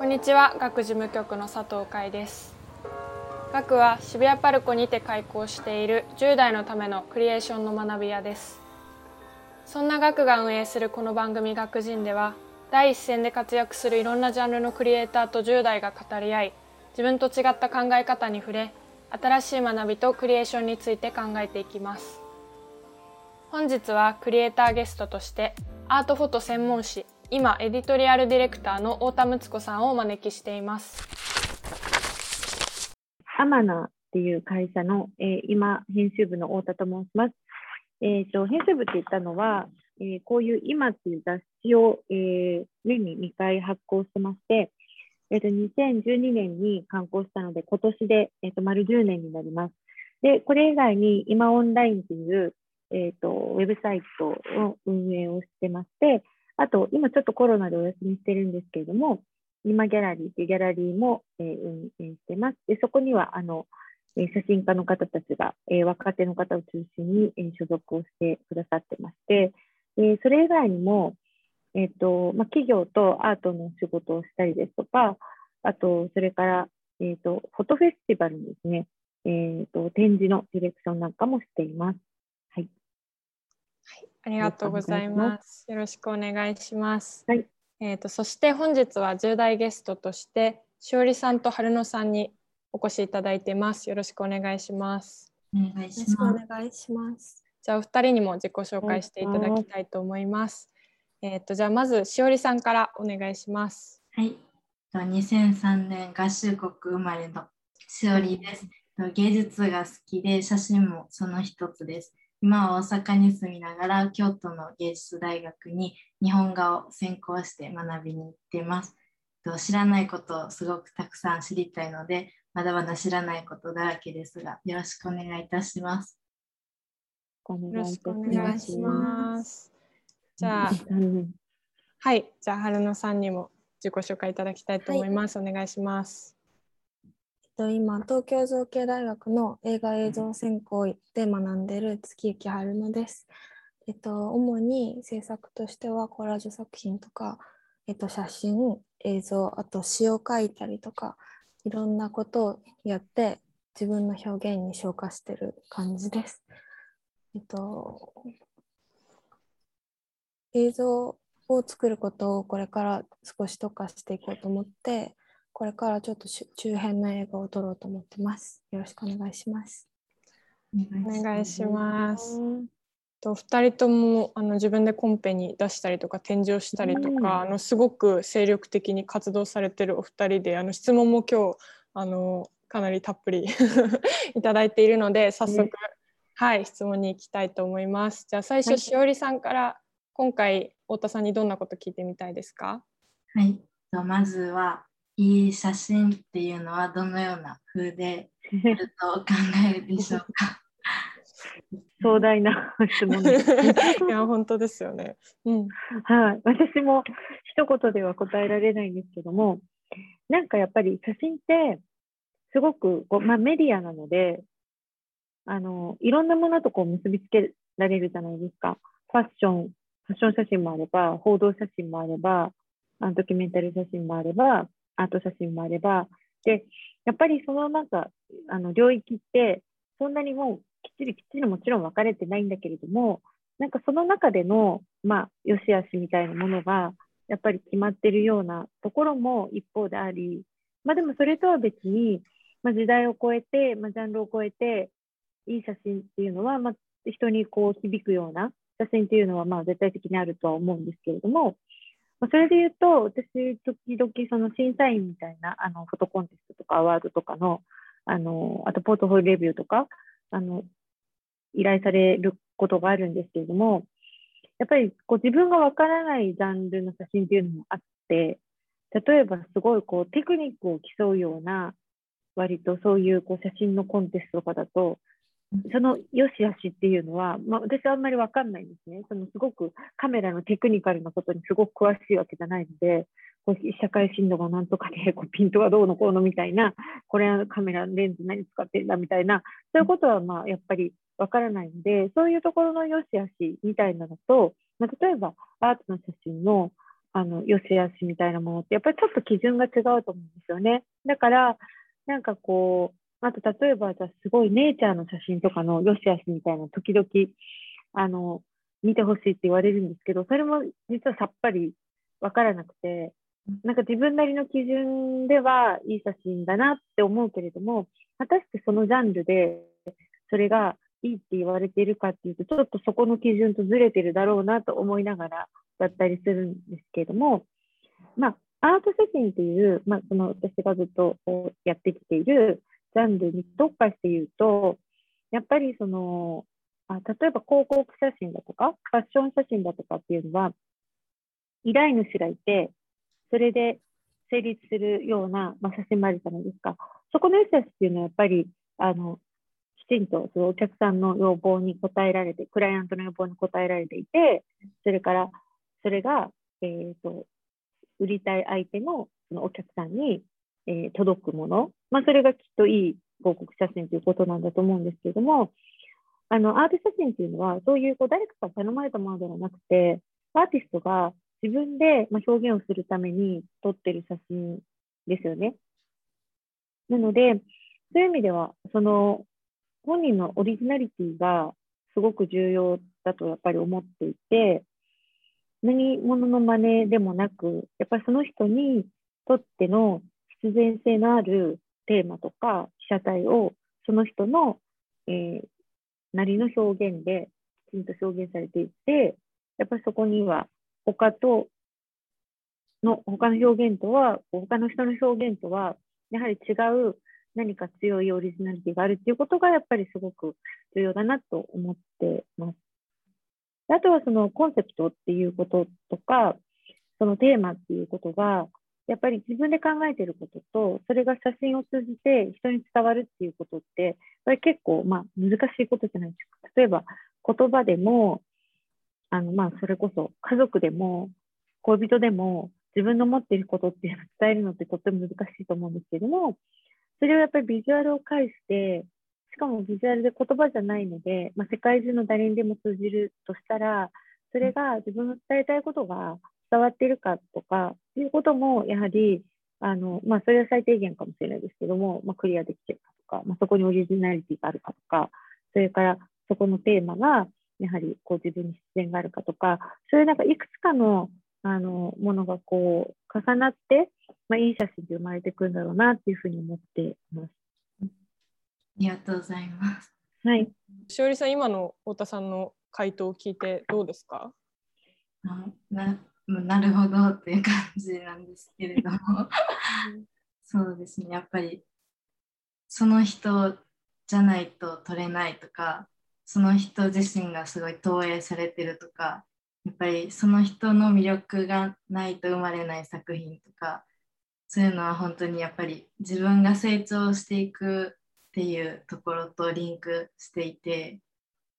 こんにちは。学事務局の佐藤海です。学は渋谷パルコにて開校している10代のためのクリエーションの学び屋です。そんな学が運営するこの番組学人では第一線で活躍するいろんなジャンルのクリエイターと10代が語り合い自分と違った考え方に触れ新しい学びとクリエーションについて考えていきます。本日はクリエイターゲストとしてアートフォト専門誌今エディトリアルディレクターの太田睦子さんをお招きしていますアマナっていう会社の、えー、今編集部の太田と申します。えーと、編集部って言ったのは、えー、こういう今っていう雑誌を、えー、年に2回発行してまして、えーと、2012年に刊行したので、今年で、えーと、丸10年になります。で、これ以外に今オンラインという、えー、とウェブサイトの運営をしてまして、あと、今ちょっとコロナでお休みしてるんですけれども、今ギャラリーというギャラリーも、えー、運営してます。で、そこには、あの、え写真家の方たちが、えー、若手の方を中心に、えー、所属をしてくださってまして、えー、それ以外にも、えーとま、企業とアートの仕事をしたりですとか、あと、それから、えーと、フォトフェスティバルにですね、えーと、展示のディレクションなんかもしています。ありがとうございます。よろしくお願いします。はい。えーと、そして本日は10代ゲストとして、しおりさんと春野さんにお越しいただいてます。よろしくお願いします。お願いします。お願いします。じゃあお二人にも自己紹介していただきたいと思います。えっ、ー、とじゃあまずしおりさんからお願いします。はい。2003年合衆国生まれのしおりです。芸術が好きで写真もその一つです。今は大阪に住みながら京都の芸術大学に日本画を専攻して学びに行っています。知らないことをすごくたくさん知りたいのでまだまだ知らないことだらけですが、よろしくお願いいたします。よろしくお願いします。じゃあ、はい、じゃあ春野さんにも自己紹介いただきたいと思います。はい、お願いします。と今東京造形大学の映画映像専攻で学んでいる月雪春乃です。えっと、主に制作としてはコラージュ作品とか、えっと、写真映像あと詩を書いたりとかいろんなことをやって自分の表現に昇華してる感じです。えっと、映像を作ることをこれから少し特化していこうと思ってこれからちょっと中編の映画を撮ろうと思ってます。よろしくお願いします。お願いします。と2人ともあの自分でコンペに出したりとか展示をしたりとか、うん、あのすごく精力的に活動されてるお二人であの質問も今日あのかなりたっぷり いただいているので早速、ね、はい質問に行きたいと思います。じゃあ最初、はい、しおりさんから今回太田さんにどんなこと聞いてみたいですか？はいまずはいい写真っていうのはどのような風であると考えるでしょうか？壮大な質問です。いや本当ですよね。うん、はい、私も一言では答えられないんですけども、なんかやっぱり写真ってすごくこうまあ、メディアなので、あのいろんなものとこう結びつけられるじゃないですか。ファッション、ファッション写真もあれば、報道写真もあれば、ドキュメンタリー写真もあれば、アート写真もあれば、で、やっぱりそのなんか、あの領域って、そんなにもうきっちりきっちりもちろん分かれてないんだけれども、なんかその中での、まあ、良し悪しみたいなものが、やっぱり決まってるようなところも一方であり、まあでもそれとは別に、まあ、時代を超えて、まあ、ジャンルを超えて、いい写真っていうのは、まあ、人にこう響くような写真っていうのは、まあ絶対的にあるとは思うんですけれども、まあ、それで言うと、私、時々その審査員みたいな、あの、フォトコンテストとかアワードとかの、あの、あとポートフォリオレビューとか、あの、依頼されることがあるんですけれども、やっぱりこう自分がわからないジャンルの写真っていうのもあって、例えばすごいこうテクニックを競うような、割とそういうこう写真のコンテストとかだと、その良し悪しっていうのは、まあ、私はあんまりわかんないんですね。そのすごくカメラのテクニカルなことにすごく詳しいわけじゃないので、こう社会深度がなんとかで、こうピントがどうのこうのみたいな、これはカメラレンズ何使ってるんだみたいな、そういうことはまあやっぱりわからないので、そういうところの良し悪しみたいなのと、まあ、例えばアートの写真のあの、良し悪しみたいなものって、やっぱりちょっと基準が違うと思うんですよね。だから、なんかこう、あと例えば、じゃすごいネイチャーの写真とかの良し悪しみたいな、時々、あの、見てほしいって言われるんですけど、それも実はさっぱりわからなくて、なんか自分なりの基準ではいい写真だなって思うけれども、果たしてそのジャンルでそれがいいって言われているかっていうと、ちょっとそこの基準とずれてるだろうなと思いながらだったりするんですけれども、まあ、アート写真っていう、まあ、その私がずっとやってきているジャンルに特化して言うと、やっぱりその、あ例えば広告写真だとか、ファッション写真だとかっていうのは、依頼主がいて、それで成立するような、まあ、写真もあるじゃないですか。そこの良し悪しっていうのはやっぱり、あの、きちんとそのお客さんの要望に応えられて、クライアントの要望に応えられていて、それからそれが、えーと、売りたい相手のそのお客さんに、えー、届くもの、まあ、それがきっといい広告写真ということなんだと思うんですけれども、あのアート写真っていうのは、そういうこう誰かが頼まれたものではなくて、アーティストが自分で、表現をするために撮ってる写真ですよね。なので、そういう意味では、その本人のオリジナリティがすごく重要だとやっぱり思っていて、何者の真似でもなく、やっぱりその人にとっての必然性のあるテーマとか被写体をその人の、えー、なりの表現できちんと表現されていて、やっぱりそこには他との、他の表現とは、他の人の表現とは、やはり違う何か強いオリジナリティがあるっていうことがやっぱりすごく重要だなと思ってます。あとはそのコンセプトっていうこととか、そのテーマっていうことが、やっぱり自分で考えていることと、それが写真を通じて人に伝わるっていうことって、これ結構まあ難しいことじゃないですか。例えば言葉でも、あのまあそれこそ家族でも恋人でも自分の持っていることっていうのを伝えるのってとっても難しいと思うんですけども、それをやっぱりビジュアルを介して、しかもビジュアルで言葉じゃないので、まあ、世界中の誰にでも通じるとしたら、それが自分の伝えたいことが伝わっているかとか、いうことも、やはり、あの、まあ、それは最低限かもしれないですけども、まあ、クリアできてるかとか、まあ、そこにオリジナリティがあるかとか、それからそこのテーマが、やはりこう自分に必然があるかとか、そういうなんかいくつかのあのものがこう重なって、まあ、いい写真で生まれてくるんだろうなっていうふうに思っています。ありがとうございます。はい。しおりさん、今の太田さんの回答を聞いてどうですか？ななるほどっていう感じなんですけれども。そうですね。やっぱりその人じゃないと撮れないとかその人自身がすごい投影されてるとかやっぱりその人の魅力がないと生まれない作品とかそういうのは本当にやっぱり自分が成長していくっていうところとリンクしていて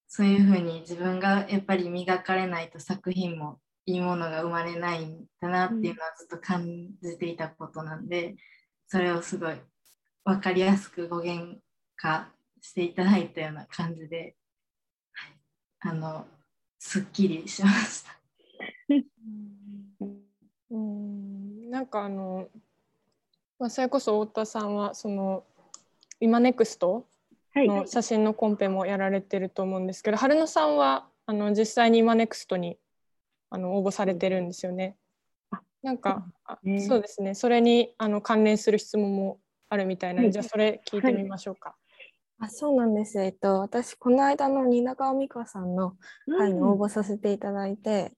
そういうふうに自分がやっぱり磨かれないと作品もいいものが生まれないんだなっていうのはずっと感じていたことなんでそれをすごい分かりやすく語源化していただいたような感じで、はい、あのすっきりしました。うん。なんかあの、まあ、それこそ太田さんはその今ネクストの写真のコンペもやられてると思うんですけど、はい、春野さんはあの実際に今ネクストにあの応募されてるんですよね。なんか、ね、そうですね。それにあの関連する質問もあるみたいな。ので、はい、じゃあそれ聞いてみましょうか。あそうなんです。えっと、私、この間の蜷川美香さんの会に応募させていただいて、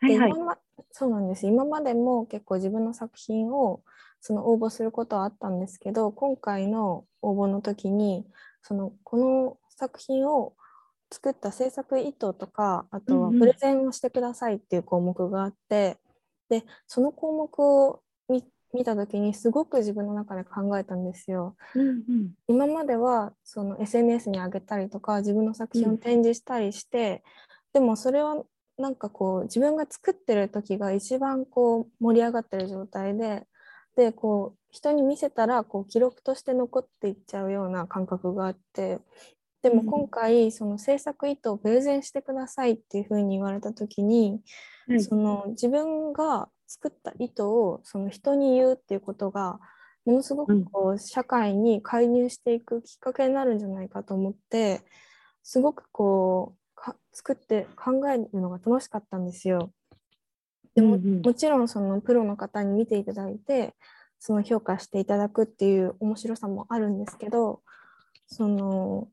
で今まそうなんです。今までも結構自分の作品をその応募することはあったんですけど、今回の応募の時に、そのこの作品を作った制作意図とか、あとはプレゼンをしてくださいっていう項目があって、うんうん、で、その項目を見見た時にすごく自分の中で考えたんですよ。うんうん、今まではその SNS に上げたりとか自分の作品を展示したりして、うん、でもそれはなんかこう自分が作ってる時が一番こう盛り上がってる状態ででこう人に見せたらこう記録として残っていっちゃうような感覚があってでも今回その制作意図をプレゼンしてくださいっていうふうに言われた時に、うん、その自分が作った意図をその人に言うっていうことがものすごくこう社会に介入していくきっかけになるんじゃないかと思ってすごくこうか作って考えるのが楽しかったんですよ。でも,、もちろんそのプロの方に見ていただいてその評価していただくっていう面白さもあるんですけどその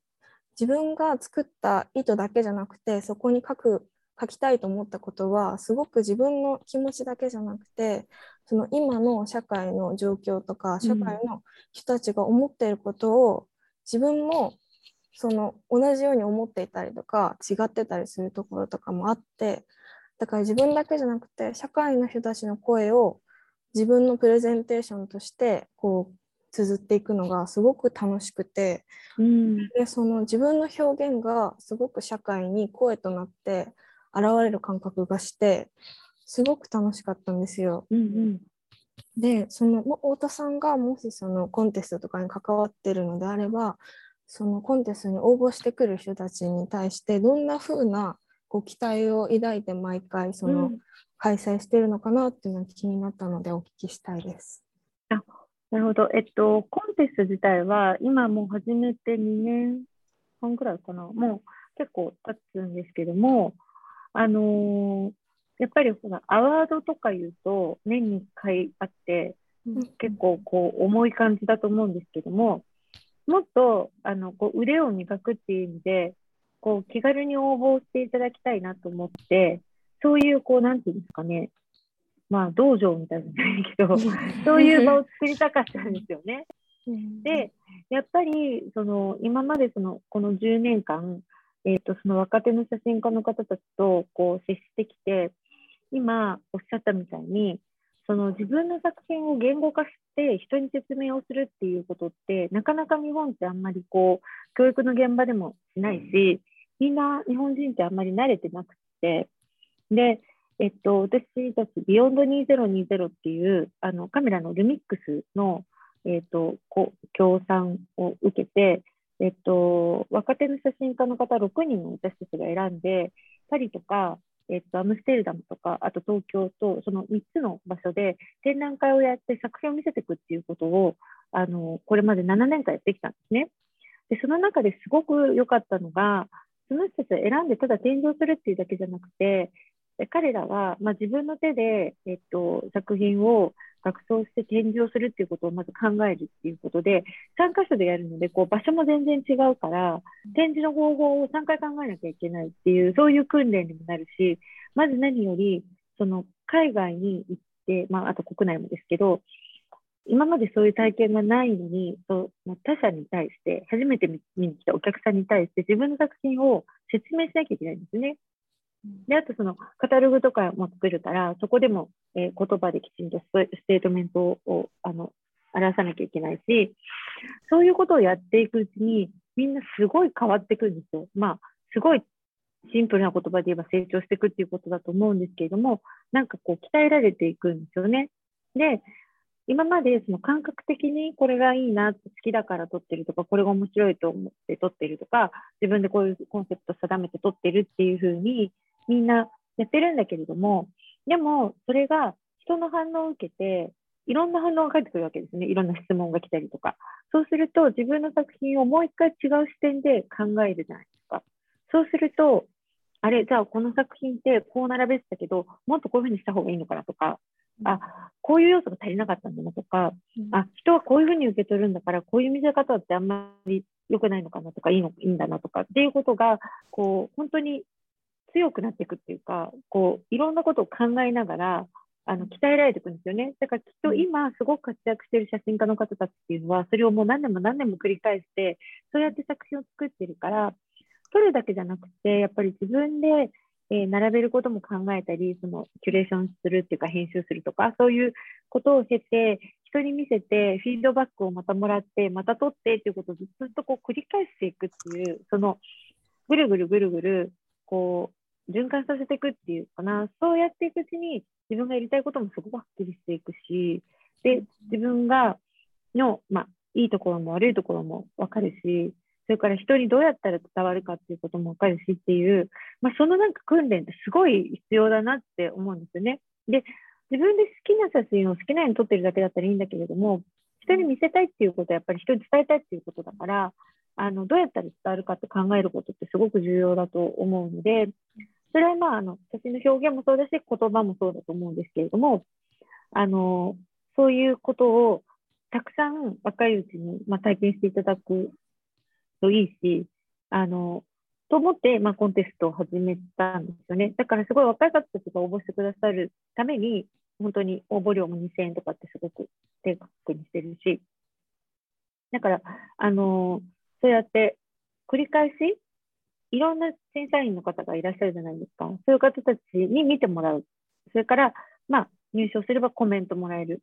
自分が作った意図だけじゃなくてそこに書く書きたいと思ったことはすごく自分の気持ちだけじゃなくてその今の社会の状況とか社会の人たちが思っていることを自分もその同じように思っていたりとか違ってたりするところとかもあってだから自分だけじゃなくて社会の人たちの声を自分のプレゼンテーションとしてこう綴っていくのがすごく楽しくてうんでその自分の表現がすごく社会に声となって現れる感覚がしてすごく楽しかったんですよ。うんうんでそのも太田さんがもしそのコンテストとかに関わってるのであればそのコンテストに応募してくる人たちに対してどんな風なこう期待を抱いて毎回そのうん開催してるのかなっていうのが気になったのでお聞きしたいです。なるほど。えっと、コンテスト自体は、今もう始めて2年半ぐらいかな。もう結構経つんですけども、あのーやっぱりほら、アワードとか言うと、年に1回あって、結構こう重い感じだと思うんですけども、もっとあのこう腕を磨くっていう意味で、こう気軽に応募していただきたいなと思って、そういうこう、なんていうんですかね、まあ道場みたいじゃないけど、そういう場を作りたかったんですよね。で、やっぱりその今までそのこの10年間、えー、とその若手の写真家の方たちとこう接してきて、今おっしゃったみたいに、その自分の作品を言語化して人に説明をするっていうことって、なかなか日本ってあんまりこう教育の現場でもしないし、みんな日本人ってあんまり慣れてなくて、で、えっと、私たち、ビヨンド2020っていうあのカメラのルミックスの、えっと、こ協賛を受けて、えっと、若手の写真家の方6人の私たちが選んで、パリとか、えっと、アムステルダムとか、あと東京と、その3つの場所で展覧会をやって作品を見せていくっていうことを、あの、これまで7年間やってきたんですね。で、その中ですごく良かったのが、その人たちを選んでただ展示をするっていうだけじゃなくて、で彼らは、まあ、自分の手で、えっと、作品を学装して展示をするっていうことをまず考えるっていうことで、3箇所でやるので、こう場所も全然違うから、展示の方法を3回考えなきゃいけないっていう、そういう訓練にもなるし、まず何より、その海外に行って、まあ、あと国内もですけど、今までそういう体験がないのに、そう他者に対して、初めて見に来たお客さんに対して自分の作品を説明しなきゃいけないんですね。で、あとそのカタログとかも作るから、そこでも、えー言葉できちんとステートメントをあの表さなきゃいけないし、そういうことをやっていくうちに、みんなすごい変わっていくんですよ。まあ、すごいシンプルな言葉で言えば成長していくっていうことだと思うんですけれども、なんかこう鍛えられていくんですよね。で、今までその感覚的にこれがいいな、好きだから撮ってるとか、これが面白いと思って撮ってるとか、自分でこういうコンセプト定めて撮ってるっていうふうにみんなやってるんだけれども、でもそれが人の反応を受けて、いろんな反応が返ってくるわけですね。いろんな質問が来たりとか。そうすると自分の作品をもう一回違う視点で考えるじゃないですか。そうすると、あれ、じゃあこの作品ってこう並べてたけど、もっとこういうふうにした方がいいのかなとか、あ、こういう要素が足りなかったんだなとか、あ、人はこういうふうに受け取るんだから、こういう見せ方ってあんまり良くないのかなとか、いいの、いいんだなとかっていうことが、こう、本当に強くなっていくっていうか、こう、いろんなことを考えながら、あの、鍛えられていくんですよね。だからきっと今、すごく活躍している写真家の方たちっていうのは、それをもう何年も何年も繰り返して、そうやって作品を作ってるから、撮るだけじゃなくて、やっぱり自分で、えー並べることも考えたり、そのキュレーションするっていうか編集するとか、そういうことを経て、人に見せて、フィードバックをまたもらって、また撮ってっていうことをずっとこう繰り返していくっていう、そのぐるぐるぐるぐる、こう、循環させていくっていうかな、そうやっていくうちに、自分がやりたいこともすごくはっきりしていくし、で、自分が、の、まあ、いいところも悪いところもわかるし、それから人にどうやったら伝わるかっていうこともわかるしっていう、まあ、そのなんか訓練ってすごい必要だなって思うんですよね。で、自分で好きな写真を好きなように撮ってるだけだったらいいんだけれども、人に見せたいっていうことはやっぱり人に伝えたいっていうことだから、あのどうやったら伝わるかって考えることってすごく重要だと思うので、それはまああの写真の表現もそうだし、言葉もそうだと思うんですけれども、あのそういうことをたくさん若いうちに、まあ、体験していただくといいし、あのと思って、まあ、コンテストを始めたんですよね。だからすごい若い方たちが応募してくださるために、本当に応募料も2000円とかってすごく低額にしてるし、だから、あのそうやって繰り返し、いろんな審査員の方がいらっしゃるじゃないですか。そういう方たちに見てもらう。それから、まあ、入賞すればコメントもらえる。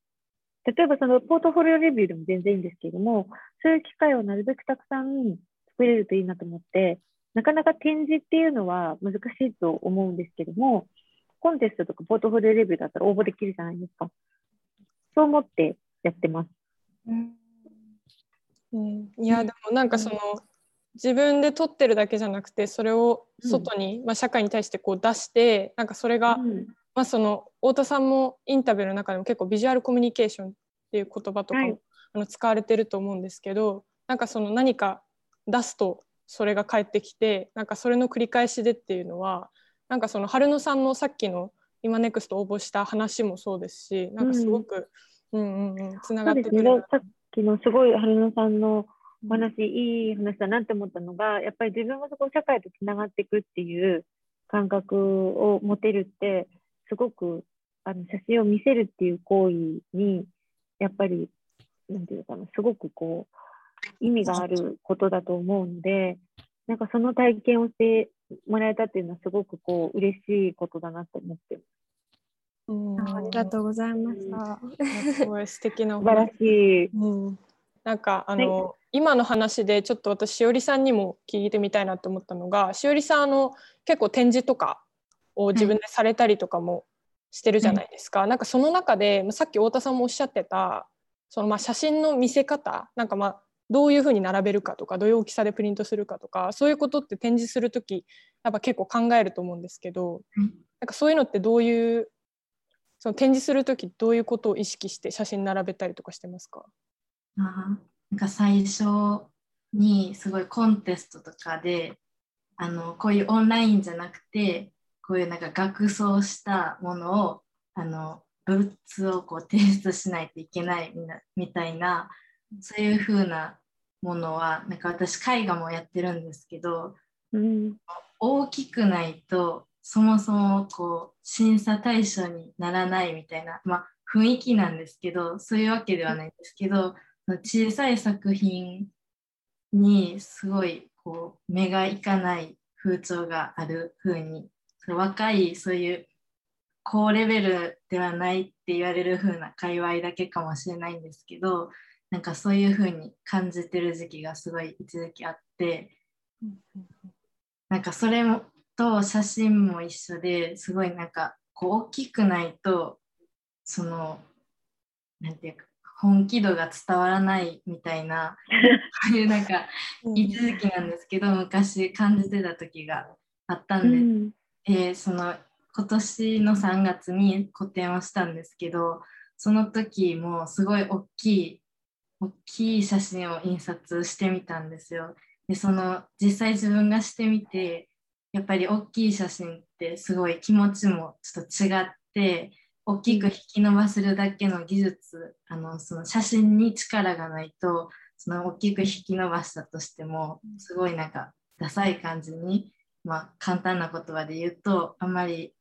例えばそのポートフォリオレビューでも全然いいんですけれども、そういう機会をなるべくたくさん作れるといいなと思って、なかなか展示っていうのは難しいと思うんですけども、コンテストとかポートフォリオレビューだったら応募できるじゃないですか。そう思ってやってます。うん、いやでもなんかその、自分で撮ってるだけじゃなくてそれを外に、まあ、社会に対してこう出してなんかそれが、うん。まあ、その太田さんもインタビューの中でも結構ビジュアルコミュニケーションっていう言葉とかも、はい。あの使われてると思うんですけどなんかその何か出すとそれが返ってきてなんかそれの繰り返しでっていうのはなんかその春野さんのさっきの今ネクスト応募した話もそうですしなんかすごく、うん、うんうんつながってくる。さっきのすごい春野さんのお話、いい話だなって思ったのが、やっぱり自分がそこ社会とつながっていくっていう感覚を持てるって、すごくあの写真を見せるっていう行為に、やっぱり、なんていうのかな、すごくこう、意味があることだと思うので、なんかその体験をしてもらえたっていうのは、すごくこう、嬉しいことだなと思って、うん。ありがとうございました。すごい素敵なお 素晴ら話しい。うん、なんかあの、今の話でちょっと私しおりさんにも聞いてみたいなと思ったのがしおりさんあの結構展示とかを自分でされたりとかもしてるじゃないですか、なんかその中でまあさっき太田さんもおっしゃってたそのまあ写真の見せ方なんかまあどういうふうに並べるかとかどういう大きさでプリントするかとかそういうことって展示する時やっぱ結構考えると思うんですけど、うん。なんかそういうのってどういうその展示する時どういうことを意識して写真並べたりとかしてますか？あーなんか最初にすごいコンテストとかであのこういうオンラインじゃなくてこういうなんか学装したものをあの物をこう提出しないといけないみたいなそういう風なものはなんか私絵画もやってるんですけどうん、大きくないとそもそもこう審査対象にならないみたいな、まあ、雰囲気なんですけどそういうわけではないんですけど小さい作品にすごいこう目がいかない風潮がある風に若いそういう高レベルではないって言われる風な界隈だけかもしれないんですけどなんかそういう風に感じてる時期がすごい一時期あって。なんかそれもと写真も一緒ですごいなんかこう大きくないとそのなんていうか本気度が伝わらないみたいなそういうなんか一時期なんですけど昔感じてた時があったうんで、ん、でその今年の3月に個展をしたんですけどその時もすごい大きい大きい写真を印刷してみたんですよ。でその実際自分がしてみてやっぱり大きい写真ってすごい気持ちもちょっと違って大きく引き伸ばせるだけの技術あのその写真に力がないとその大きく引き伸ばしたとしてもすごいなんかダサい感じに、まあ、簡単な言葉で言うとあまり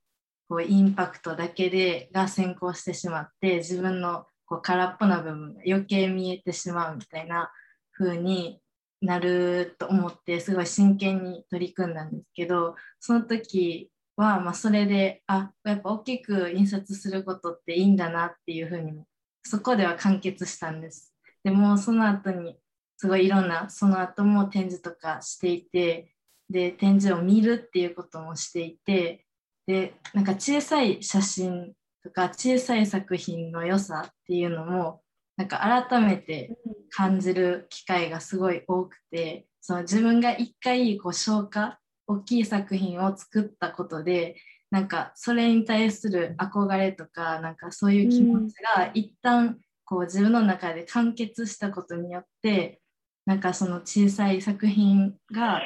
こうインパクトだけでが先行してしまって自分のこう空っぽな部分が余計見えてしまうみたいな風になると思ってすごい真剣に取り組んだんですけどその時はまあそれであやっぱ大きく印刷することっていいんだなっていうふうにもそこでは完結したんです。でもその後にすごいいろんなその後も展示とかしていてで展示を見るっていうこともしていてでなんか小さい写真とか小さい作品の良さっていうのもなんか改めて感じる機会がすごい多くてその自分が一回こう消化大きい作品を作ったことでなんかそれに対する憧れとかなんかそういう気持ちが一旦こう自分の中で完結したことによってなんかその小さい作品が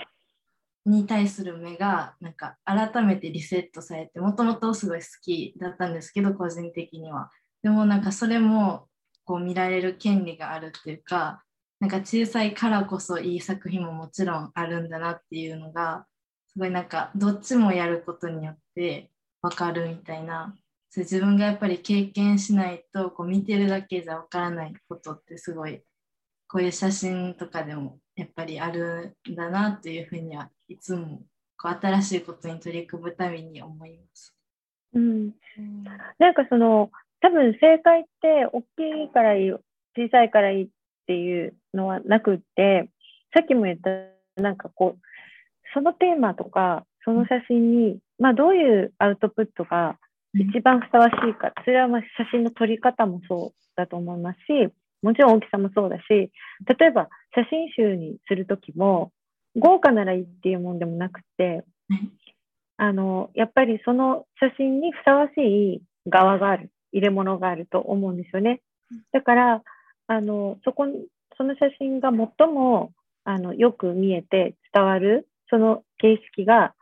に対する目がなんか改めてリセットされてもともとすごい好きだったんですけど個人的には。でもなんかそれもこう見られる権利があるっていうかなんか小さいからこそいい作品ももちろんあるんだなっていうのがすごいなんかどっちもやることによって分かるみたいな。そ自分がやっぱり経験しないとこう見てるだけじゃ分からないことってすごいこういう写真とかでもやっぱりあるんだなっていうふうにはいつもこう新しいことに取り組むために思います。うん、なんかその多分正解って大きいからいい小さいからいいっていうのはなくってさっきも言ったなんかこうそのテーマとかその写真に、まあ、どういうアウトプットが一番ふさわしいか、それはまあ写真の撮り方もそうだと思いますしもちろん大きさもそうだし例えば写真集にする時も豪華ならいいっていうもんでもなくて、あのやっぱりその写真にふさわしい側がある入れ物があると思うんですよね。だからあのそこその写真が最もあのよく見えて伝わるその形式が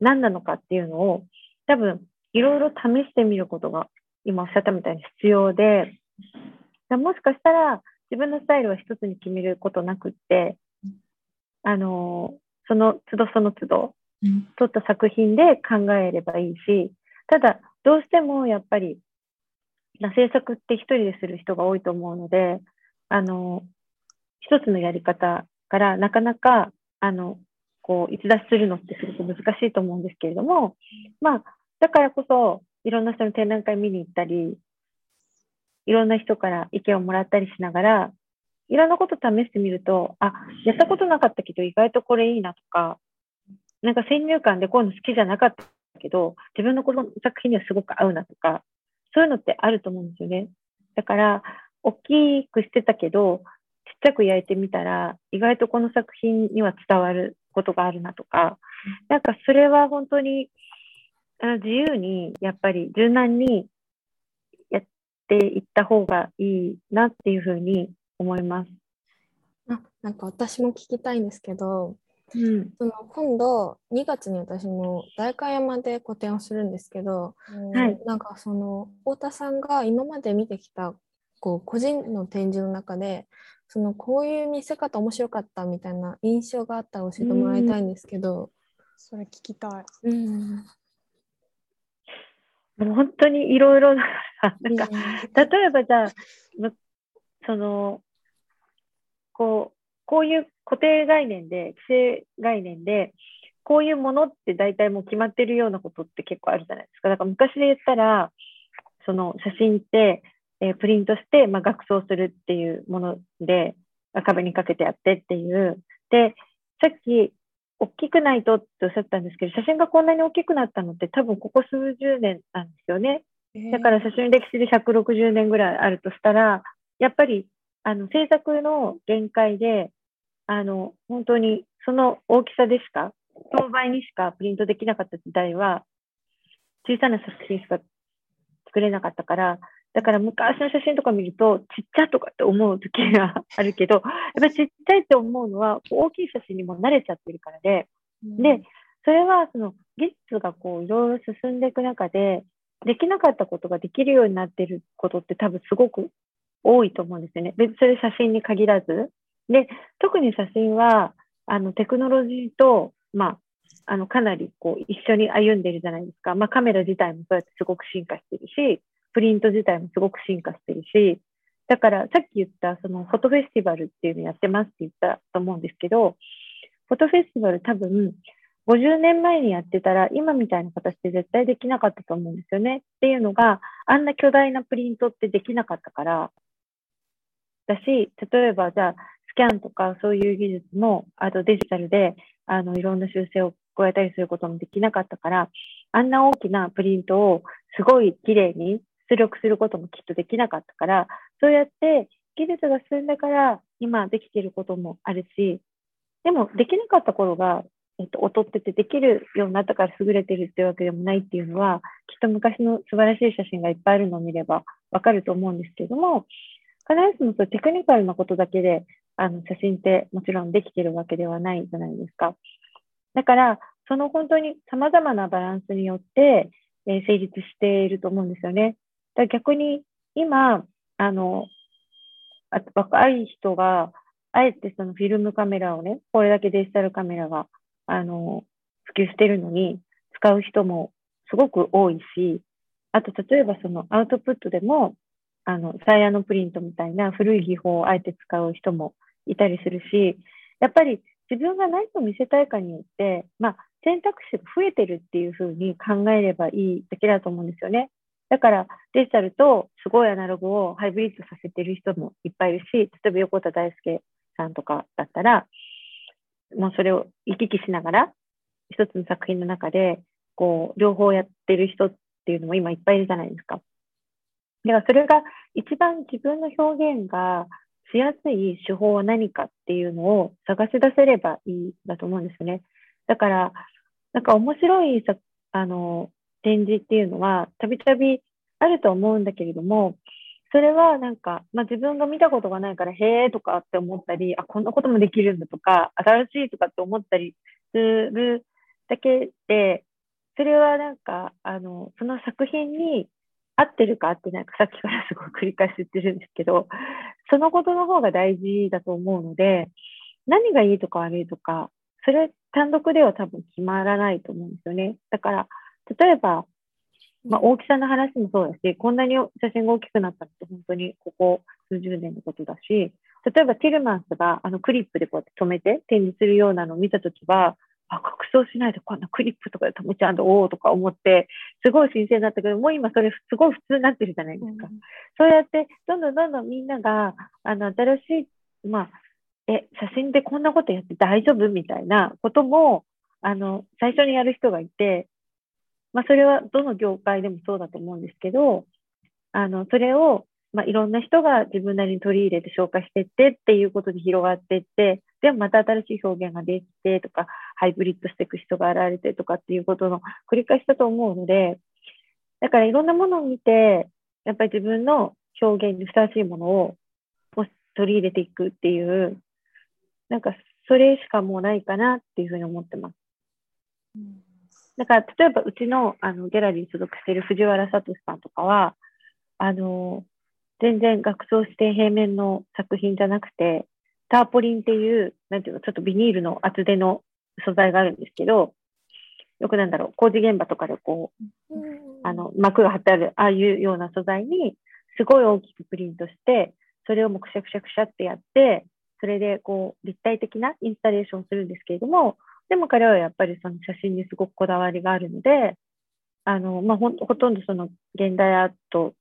何なのかっていうのを多分いろいろ試してみることが今おっしゃったみたいに必要でもしかしたら自分のスタイルは一つに決めることなくってあのその都度その都度撮った作品で考えればいいしただどうしてもやっぱり制作って一人でする人が多いと思うのであの一つのやり方からなかなかあのこう逸脱するのってすごく難しいと思うんですけれどもまあだからこそいろんな人の展覧会見に行ったりいろんな人から意見をもらったりしながらいろんなこと試してみると、あ、やったことなかったけど意外とこれいいなとか、なんか先入観でこういうの好きじゃなかったけど、自分のこの作品にはすごく合うなとか、そういうのってあると思うんですよね。だから、大きくしてたけど、ちっちゃく焼いてみたら、意外とこの作品には伝わることがあるなとか、なんかそれは本当に自由に、やっぱり柔軟にやっていった方がいいなっていうふうに思います。あなんか私も聞きたいんですけど、うん、その今度2月に私も代官山で個展をするんですけど、はい、なんかその太田さんが今まで見てきたこう個人の展示の中でそのこういう見せ方面白かったみたいな印象があったら教えてもらいたいんですけど、うん、それ聞きたい。うん、もう本当にいろいろななんか、例えばじゃあそのこう、こういう固定概念で、規制概念で、こういうものって大体もう決まってるようなことって結構あるじゃないですか。だから昔で言ったら、その写真って、えー、プリントして、まあ、学装するっていうもので、壁にかけてやってっていう。で、さっき、大きくないとっておっしゃったんですけど、写真がこんなに大きくなったのって多分ここ数十年なんですよね。だから写真歴史で160年ぐらいあるとしたら、やっぱりあの制作の限界で、あの本当にその大きさでしか、当倍にしかプリントできなかった時代は、小さな作品しか作れなかったから、だから昔の写真とか見ると、ちっちゃとかって思う時が あるけど、やっぱりちっちゃいって思うのは、大きい写真にも慣れちゃってるからで、うん、で、それはその技術がこういろいろ進んでいく中で、できなかったことができるようになっていることって多分すごく多いと思うんですよね。別にそれ写真に限らず。で、特に写真は、あの、テクノロジーと、まあ、あの、かなりこう、一緒に歩んでるじゃないですか。まあ、カメラ自体もそうやってすごく進化してるし、プリント自体もすごく進化してるし、だからさっき言ったそのフォトフェスティバルっていうのやってますって言ったと思うんですけど、フォトフェスティバル多分50年前にやってたら今みたいな形で絶対できなかったと思うんですよね。っていうのがあんな巨大なプリントってできなかったから、だし、例えばじゃあ、スキャンとかそういう技術も、あとデジタルで、あの、いろんな修正を加えたりすることもできなかったから、あんな大きなプリントをすごい綺麗に出力することもきっとできなかったから、そうやって技術が進んだから今できてることもあるし、でもできなかった頃がえっと、劣っててできるようになったから優れてるっていうわけでもないっていうのは、きっと昔の素晴らしい写真がいっぱいあるのを見ればわかると思うんですけども、必ずしもそうテクニカルなことだけで、あの、写真ってもちろんできてるわけではないじゃないですか。だから、その本当に様々なバランスによって、え、成立していると思うんですよね。だ逆に今、あの、あ若い人が、あえてそのフィルムカメラをね、これだけデジタルカメラが、あの、普及してるのに、使う人もすごく多いし、あと、例えばそのアウトプットでも、あの、サイヤのプリントみたいな古い技法をあえて使う人もいたりするし、やっぱり自分が何を見せたいかによって、まあ、選択肢が増えてるっていうふうに考えればいいだけだと思うんですよね。だからデジタルとすごいアナログをハイブリッドさせてる人もいっぱいいるし、例えば横田大輔さんとかだったら、もうそれを行き来しながら、一つの作品の中で、こう、両方やってる人っていうのも今いっぱいいるじゃないですか。だからそれが一番自分の表現がしやすい手法は何かっていうのを探し出せればいいんだと思うんですよね。だから、なんか面白いあの展示っていうのは、たびたびあると思うんだけれども、それはなんか、まあ、自分が見たことがないから、へえとかって思ったり、あ、こんなこともできるんだとか、新しいとかって思ったりするだけで、それはなんか、あの、その作品に合ってるか合ってないか、さっきからすごい繰り返し言ってるんですけど、そのことの方が大事だと思うので、何がいいとか悪いとか、それ単独では多分決まらないと思うんですよね。だから、例えば、まあ、大きさの話もそうだし、こんなに写真が大きくなったって本当にここ数十年のことだし、例えばティルマンスがあのクリップでこうやって止めて展示するようなのを見たときは、あ、拡張しないとこんなクリップとかで止めちゃうんだ、おおとか思って、すごい新鮮だったけど、もう今それすごい普通になってるじゃないですか。うん、そうやって、どんどんどんどんみんなが、あの、新しい、まあ、え、写真でこんなことやって大丈夫みたいなことも、あの、最初にやる人がいて、まあ、それはどの業界でもそうだと思うんですけど、あの、それを、まあ、いろんな人が自分なりに取り入れて消化していってっていうことで広がっていって、でもまた新しい表現ができてとか、ハイブリッドしていく人が現れてとかっていうことの繰り返しだと思うので、だからいろんなものを見て、やっぱり自分の表現にふさわしいものを取り入れていくっていう、なんかそれしかもうないかなっていうふうに思ってます。うんだから、例えばうちのあのギャラリーに所属している藤原聡さんとかは、あの、全然学装して平面の作品じゃなくて、ターポリンっていう、なんていうの、ちょっとビニールの厚手の素材があるんですけど、よくなんだろう、工事現場とかでこう、あの、幕が張ってある、ああいうような素材に、すごい大きくプリントして、それをもうくしゃくしゃくしゃってやって、それでこう、立体的なインスタレーションをするんですけれども、でも彼はやっぱりその写真にすごくこだわりがあるので、あの、まあ、ほほとんどその現代アート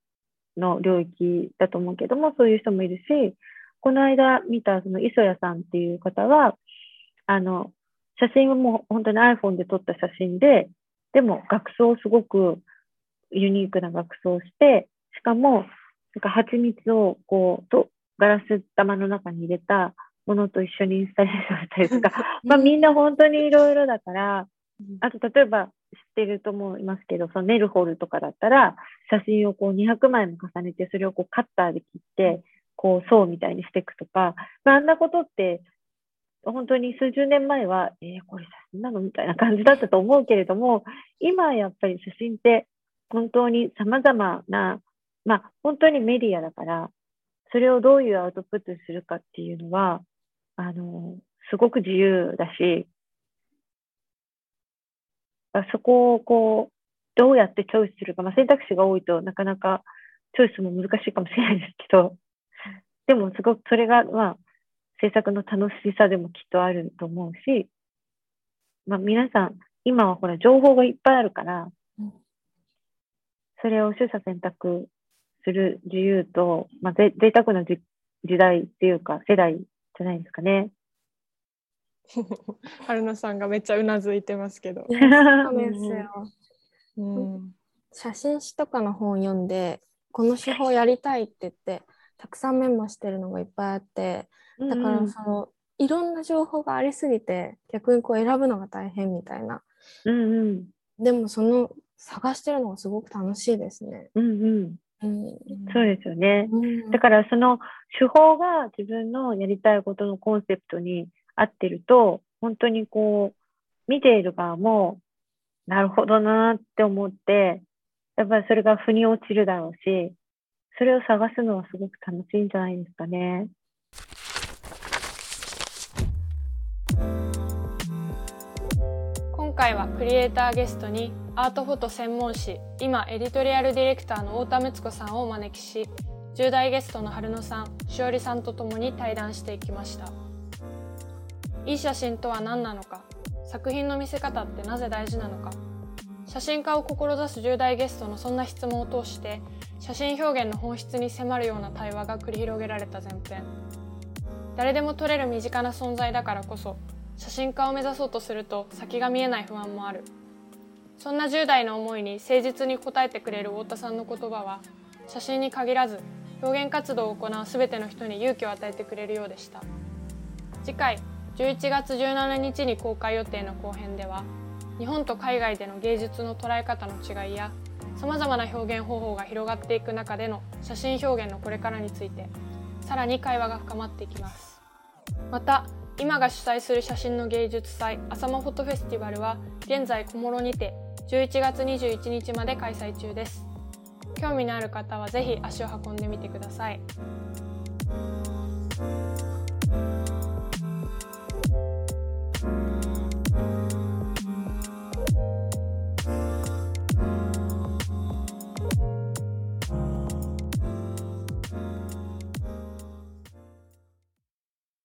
の領域だと思うけども、そういう人もいるし、この間見たその磯谷さんっていう方は、あの、写真はもう本当に iPhone で撮った写真で、でも学装すごくユニークな学装をして、しかも、なんか蜂蜜をこう、とガラス玉の中に入れたものと一緒にインスタレーションしたりとか、まあみんな本当にいろいろだから、あと例えば知ってると思いますけど、そのネルホルとかだったら、写真をこう200枚も重ねて、それをこうカッターで切って、こう層みたいにしていくとか、まあ、あんなことって、本当に数十年前は、えー、これ写真なのみたいな感じだったと思うけれども、今やっぱり写真って本当に様々な、まあ本当にメディアだから、それをどういうアウトプットするかっていうのは、あの、すごく自由だし、そこをこう、どうやってチョイスするか、まあ、選択肢が多いとなかなかチョイスも難しいかもしれないですけど、でもすごくそれが、まあ、制作の楽しさでもきっとあると思うし、まあ、皆さん、今はほら、情報がいっぱいあるから、それを取捨選択する自由と、まあ、ぜ贅沢な時代っていうか、世代じゃないですかね。春菜さんがめっちゃうなずいてますけど。そうですよ。うん、写真誌とかの本読んでこの手法やりたいって言ってたくさんメモしてるのがいっぱいあってだからそのいろんな情報がありすぎて逆にこう選ぶのが大変みたいなうんうん。でもその探してるのがすごく楽しいですね。うんうん。うんそうですよね。うんだからその手法が自分のやりたいことのコンセプトに合ってると、本当にこう、見ている側も、なるほどなって思って、やっぱりそれが腑に落ちるだろうし、それを探すのはすごく楽しいんじゃないですかね。今回はクリエイターゲストにアートフォト専門誌今エディトリアルディレクターの太田睦子さんをお招きし10代ゲストの春野さんしおりさんとともに対談していきました。いい写真とは何なのか作品の見せ方ってなぜ大事なのか写真家を志す10代ゲストのそんな質問を通して写真表現の本質に迫るような対話が繰り広げられた前編。誰でも撮れる身近な存在だからこそ写真家を目指そうとすると先が見えない不安もある。そんな10代の思いに誠実に応えてくれる太田さんの言葉は写真に限らず表現活動を行う全ての人に勇気を与えてくれるようでした。次回11月17日に公開予定の後編では日本と海外での芸術の捉え方の違いやさまざまな表現方法が広がっていく中での写真表現のこれからについてさらに会話が深まっていきます。また今が主催する写真の芸術祭浅間フォトフェスティバルは現在小諸にて11月21日まで開催中です。興味のある方はぜひ足を運んでみてください。